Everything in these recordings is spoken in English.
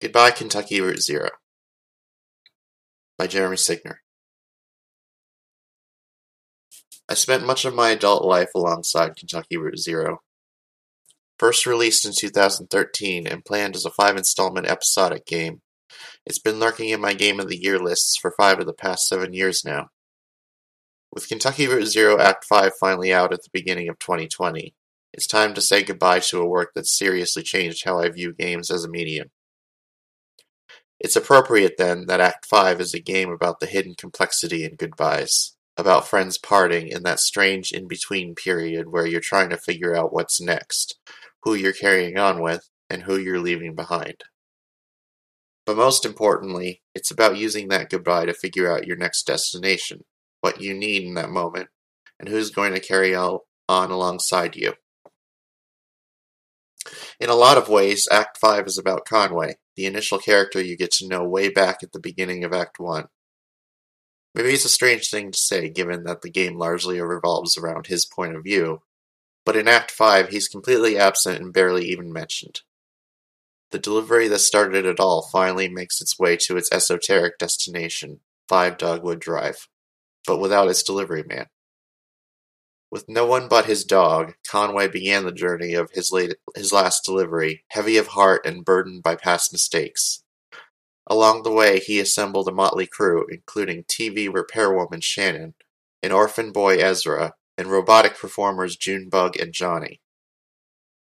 Goodbye Kentucky Route Zero by Jeremy Signor. I spent much of my adult life alongside Kentucky Route Zero. First released in 2013 and planned as a five installment episodic game, it's been lurking in my Game of the Year lists for five of the past seven years now. With Kentucky Route Zero Act 5 finally out at the beginning of 2020, it's time to say goodbye to a work that seriously changed how I view games as a medium. It's appropriate, then, that Act Five is a game about the hidden complexity in goodbyes, about friends parting in that strange in-between period where you're trying to figure out what's next, who you're carrying on with, and who you're leaving behind. But most importantly, it's about using that goodbye to figure out your next destination, what you need in that moment, and who's going to carry on alongside you. In a lot of ways, Act 5 is about Conway, the initial character you get to know way back at the beginning of Act 1. Maybe it's a strange thing to say given that the game largely revolves around his point of view, but in Act 5 he's completely absent and barely even mentioned. The delivery that started it all finally makes its way to its esoteric destination, 5 Dogwood Drive, but without its delivery man. With no one but his dog, Conway began the journey of his, late, his last delivery, heavy of heart and burdened by past mistakes. Along the way, he assembled a motley crew, including TV repairwoman Shannon, an orphan boy Ezra, and robotic performers Junebug and Johnny.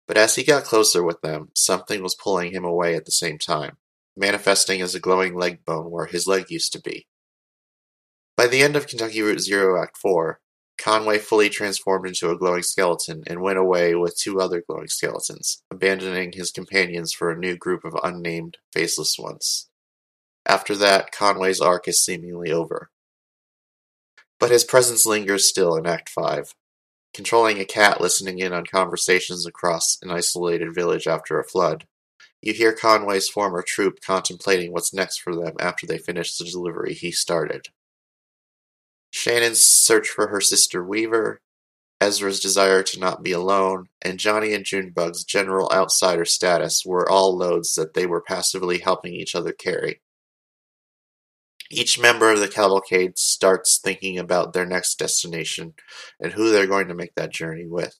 But as he got closer with them, something was pulling him away at the same time, manifesting as a glowing leg bone where his leg used to be. By the end of Kentucky Route Zero Act 4, Conway fully transformed into a glowing skeleton and went away with two other glowing skeletons, abandoning his companions for a new group of unnamed, faceless ones. After that, Conway's arc is seemingly over. But his presence lingers still in Act 5. Controlling a cat listening in on conversations across an isolated village after a flood, you hear Conway's former troop contemplating what's next for them after they finish the delivery he started. Shannon's search for her sister Weaver, Ezra's desire to not be alone, and Johnny and Junebug's general outsider status were all loads that they were passively helping each other carry. Each member of the cavalcade starts thinking about their next destination and who they're going to make that journey with.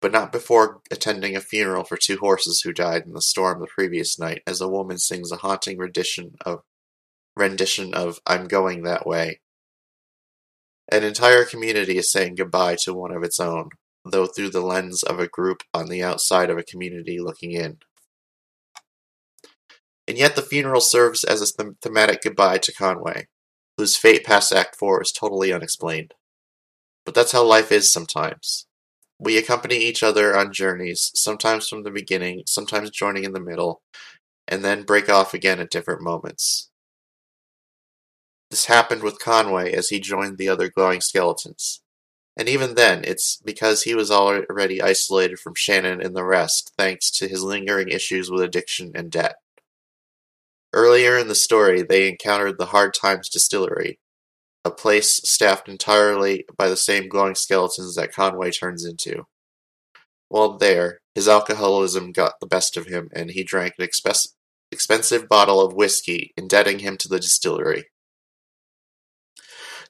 But not before attending a funeral for two horses who died in the storm the previous night as a woman sings a haunting rendition of rendition of I'm Going That Way an entire community is saying goodbye to one of its own, though through the lens of a group on the outside of a community looking in. And yet the funeral serves as a thematic goodbye to Conway, whose fate past Act 4 is totally unexplained. But that's how life is sometimes. We accompany each other on journeys, sometimes from the beginning, sometimes joining in the middle, and then break off again at different moments. This happened with Conway as he joined the other glowing skeletons. And even then, it's because he was already isolated from Shannon and the rest, thanks to his lingering issues with addiction and debt. Earlier in the story, they encountered the Hard Times Distillery, a place staffed entirely by the same glowing skeletons that Conway turns into. While there, his alcoholism got the best of him, and he drank an expe- expensive bottle of whiskey, indebting him to the distillery.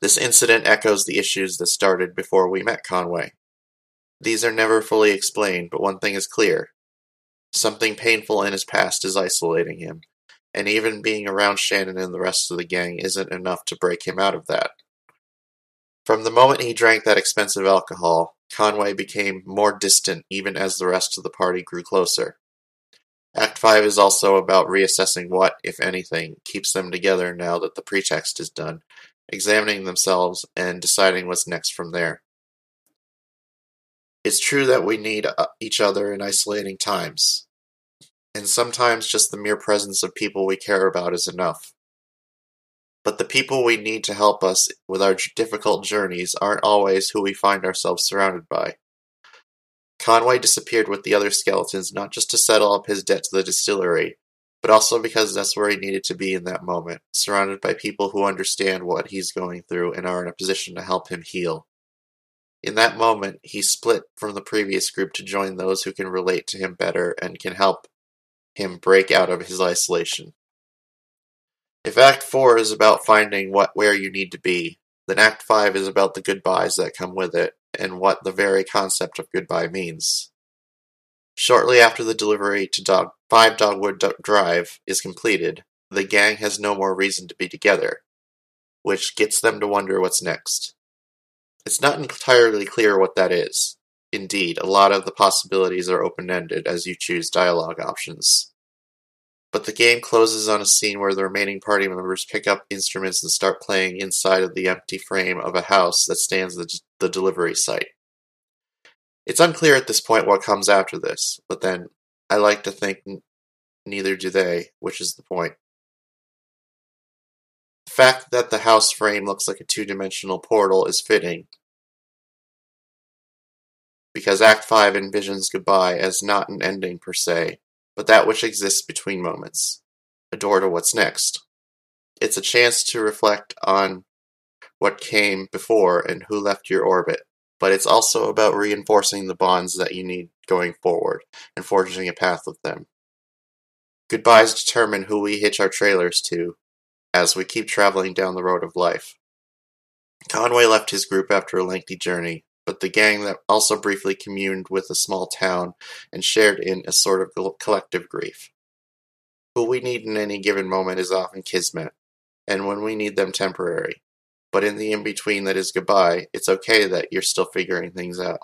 This incident echoes the issues that started before we met Conway. These are never fully explained, but one thing is clear. Something painful in his past is isolating him, and even being around Shannon and the rest of the gang isn't enough to break him out of that. From the moment he drank that expensive alcohol, Conway became more distant even as the rest of the party grew closer. Act 5 is also about reassessing what, if anything, keeps them together now that the pretext is done, examining themselves, and deciding what's next from there. It's true that we need uh, each other in isolating times, and sometimes just the mere presence of people we care about is enough. But the people we need to help us with our difficult journeys aren't always who we find ourselves surrounded by. Conway disappeared with the other skeletons not just to settle up his debt to the distillery, but also because that's where he needed to be in that moment, surrounded by people who understand what he's going through and are in a position to help him heal. In that moment, he split from the previous group to join those who can relate to him better and can help him break out of his isolation. If Act 4 is about finding what where you need to be, then Act 5 is about the goodbyes that come with it and what the very concept of goodbye means. Shortly after the delivery to Dog 5 Dogwood Drive is completed, the gang has no more reason to be together, which gets them to wonder what's next. It's not entirely clear what that is. Indeed, a lot of the possibilities are open-ended as you choose dialogue options. But the game closes on a scene where the remaining party members pick up instruments and start playing inside of the empty frame of a house that stands at the delivery site. It's unclear at this point what comes after this, but then I like to think neither do they, which is the point. The fact that the house frame looks like a two-dimensional portal is fitting, because Act 5 envisions goodbye as not an ending per se, but that which exists between moments, a door to what's next. It's a chance to reflect on what came before and who left your orbit, but it's also about reinforcing the bonds that you need going forward and forging a path with them. Goodbyes determine who we hitch our trailers to as we keep traveling down the road of life. Conway left his group after a lengthy journey, but the gang that also briefly communed with a small town and shared in a sort of collective grief. Who we need in any given moment is often kismet, and when we need them temporary. But in the in-between that is goodbye, it's okay that you're still figuring things out.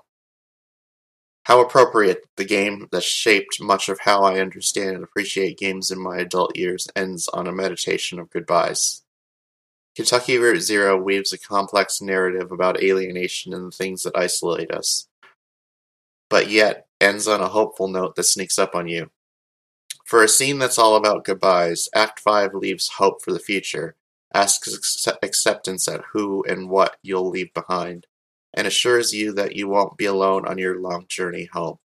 How appropriate the game that shaped much of how I understand and appreciate games in my adult years ends on a meditation of goodbyes. Kentucky Route Zero weaves a complex narrative about alienation and the things that isolate us, but yet ends on a hopeful note that sneaks up on you. For a scene that's all about goodbyes, Act 5 leaves hope for the future, asks acceptance at who and what you'll leave behind, and assures you that you won't be alone on your long journey home.